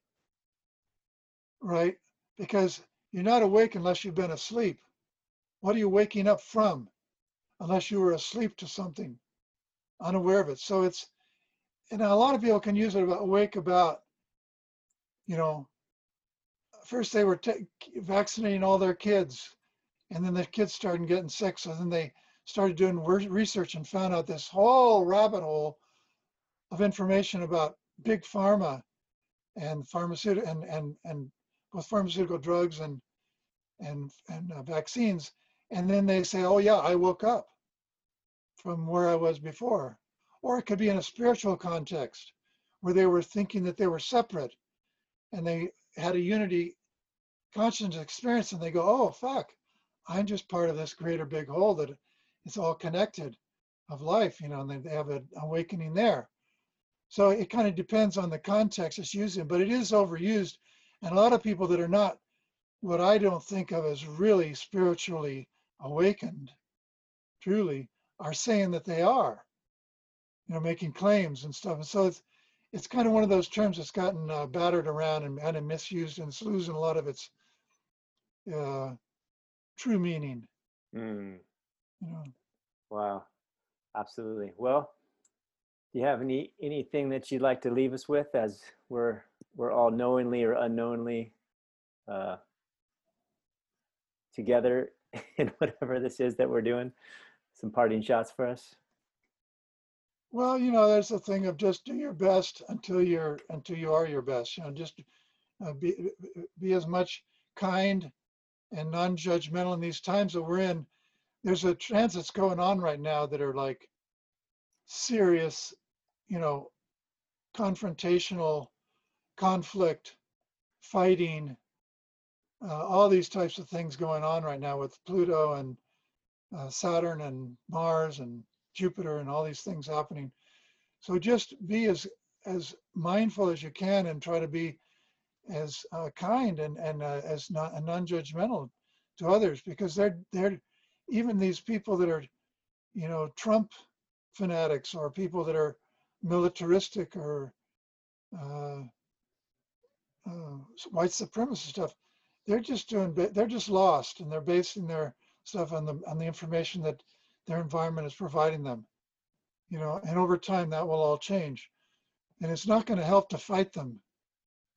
right? Because you're not awake unless you've been asleep. What are you waking up from? Unless you were asleep to something, unaware of it. So it's, and a lot of people can use it about awake about, you know, first they were vaccinating all their kids, and then the kids started getting sick. So then they started doing research and found out this whole rabbit hole of information about big pharma and pharmaceutical and and and both pharmaceutical drugs and and and uh, vaccines. And then they say, "Oh yeah, I woke up from where I was before," or it could be in a spiritual context where they were thinking that they were separate and they had a unity conscious experience and they go, oh, fuck, I'm just part of this greater big whole that it's all connected of life, you know, and they have an awakening there. So it kind of depends on the context it's used in, but it is overused. And a lot of people that are not what I don't think of as really spiritually awakened, truly, are saying that they are, you know, making claims and stuff. And so it's, it's kind of one of those terms that's gotten uh, battered around and kind of misused and it's losing a lot of its uh, true meaning. Mm. You know, Wow, absolutely. Well, do you have any anything that you'd like to leave us with, as we're we're all knowingly or unknowingly uh, together in whatever this is that we're doing? Some parting shots for us. well, you know, there's the thing of just do your best until you're until you are your best. You know, just uh, be be as much kind and non-judgmental in these times that we're in. There's a transits going on right now that are like serious, you know, confrontational, conflict, fighting, uh, all these types of things going on right now with Pluto and uh, Saturn and Mars and Jupiter and all these things happening. So just be as as mindful as you can and try to be as uh, kind and and uh, as not non-judgmental to others because they're they're even these people that are you know Trump fanatics or people that are militaristic or uh, uh, white supremacist stuff they're just doing they're just lost and they're basing their stuff on the on the information that their environment is providing them you know and over time that will all change and it's not going to help to fight them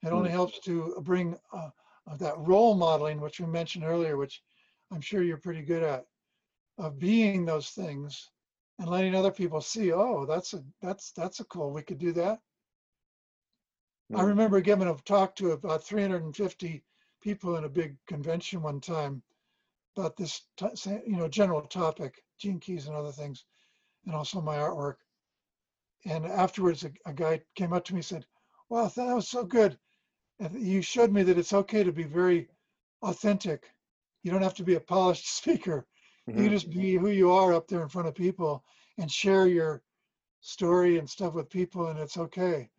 it only Hmm. helps to bring uh, uh, that role modeling which we mentioned earlier which i'm sure you're pretty good at of being those things and letting other people see oh that's a that's that's a cool we could do that I Mm. remember giving a talk to about 350 people in a big convention one time about this, t- you know, general topic, gene keys and other things, and also my artwork. And afterwards, a, a guy came up to me and said, "Wow, that was so good. And you showed me that it's okay to be very authentic. You don't have to be a polished speaker. You Mhm. can just be who you are up there in front of people and share your story and stuff with people, and it's okay."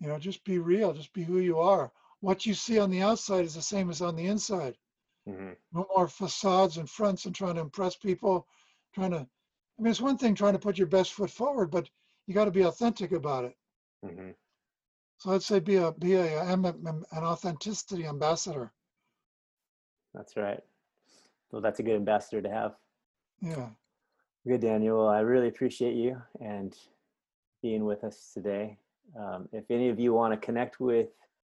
You know, just be real, just be who you are. What you see on the outside is the same as on the inside. Mhm. No more facades and fronts and trying to impress people, trying to, I mean, it's one thing trying to put your best foot forward, but you got to be authentic about it. Mhm. So I'd say be a, be a, an authenticity ambassador. That's right. Well, that's a good ambassador to have. Yeah. Good, Daniel. I really appreciate you and being with us today. Um, if any of you want to connect with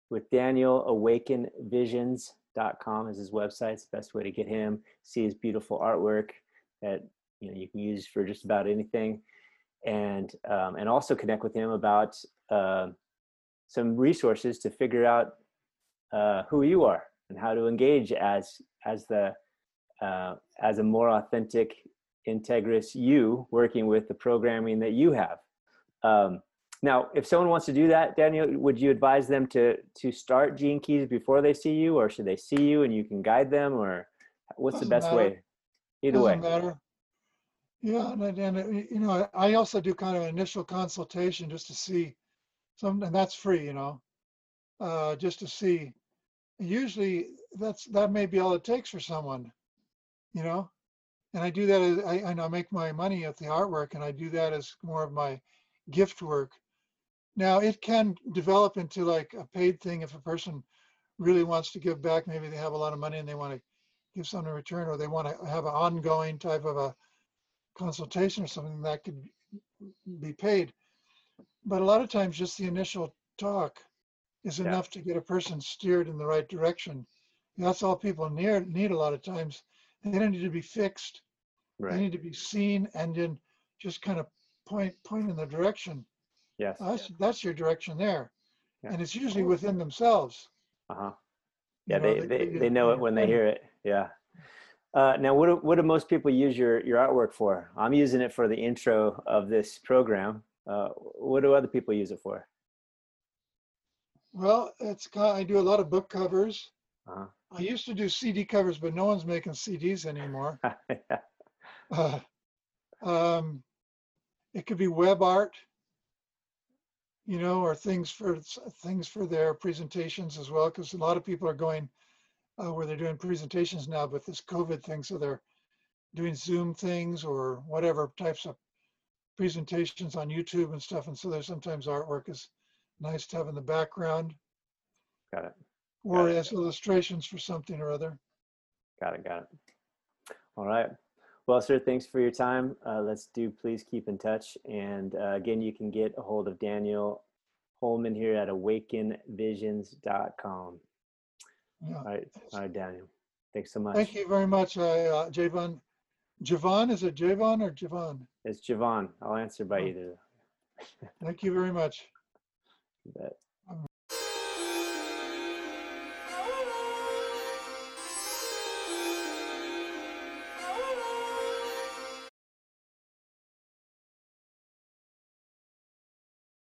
with Daniel, awakenvisions.com is his website. It's the best way to get him, see his beautiful artwork that you know you can use for just about anything, and um, and also connect with him about uh, some resources to figure out uh, who you are and how to engage as as the uh, as a more authentic integrous you working with the programming that you have um, now if someone wants to do that daniel would you advise them to to start gene keys before they see you or should they see you and you can guide them or what's the Doesn't best matter. way either way Doesn't matter. Yeah, and, and- you know, I I also do kind of an initial consultation just to see some, and that's free, you know, uh, just to see. Usually, that's that may be all it takes for someone, you know. And I do that. As, I and I make my money at the artwork, and I do that as more of my gift work. Now it can develop into like a paid thing if a person really wants to give back. Maybe they have a lot of money and they want to give something in return, or they want to have an ongoing type of a consultation or something that could be paid. But a lot of times, just the initial talk is Yeah. enough to get a person steered in the right direction. That's all people need, need a lot of times. They don't need to be fixed. They need to be seen and then just kind of point point in the direction. yes That's that's your direction there, Yeah. and it's usually within themselves. uh-huh you yeah know, they, that they, they know it when they hear it yeah uh, now what do, what do most people use your, your artwork for i'm using it for the intro of this program uh, what do other people use it for Well, it's kind. I do a lot of book covers. Uh-huh. I used to do CD covers, but no one's making CDs anymore. Uh, um, it could be web art, you know, or things for things for their presentations as well, because a lot of people are going uh, where they're doing presentations now, but this COVID thing, so they're doing Zoom things or whatever types of presentations on YouTube and stuff, and so there's sometimes artwork is nice to have in the background got it or as illustrations for something or other. Got it. Got it. All right. Well, sir, thanks for your time. Uh, let's do please keep in touch. And uh, again, you can get a hold of Daniel Holman here at awakenvisions.com. Yeah. All right. All right, Daniel. Thanks so much. Thank you very much, I, uh, Javon. Javon, is it Javon or Javon? It's Javon. I'll answer by Oh. either. Thank you very much. You.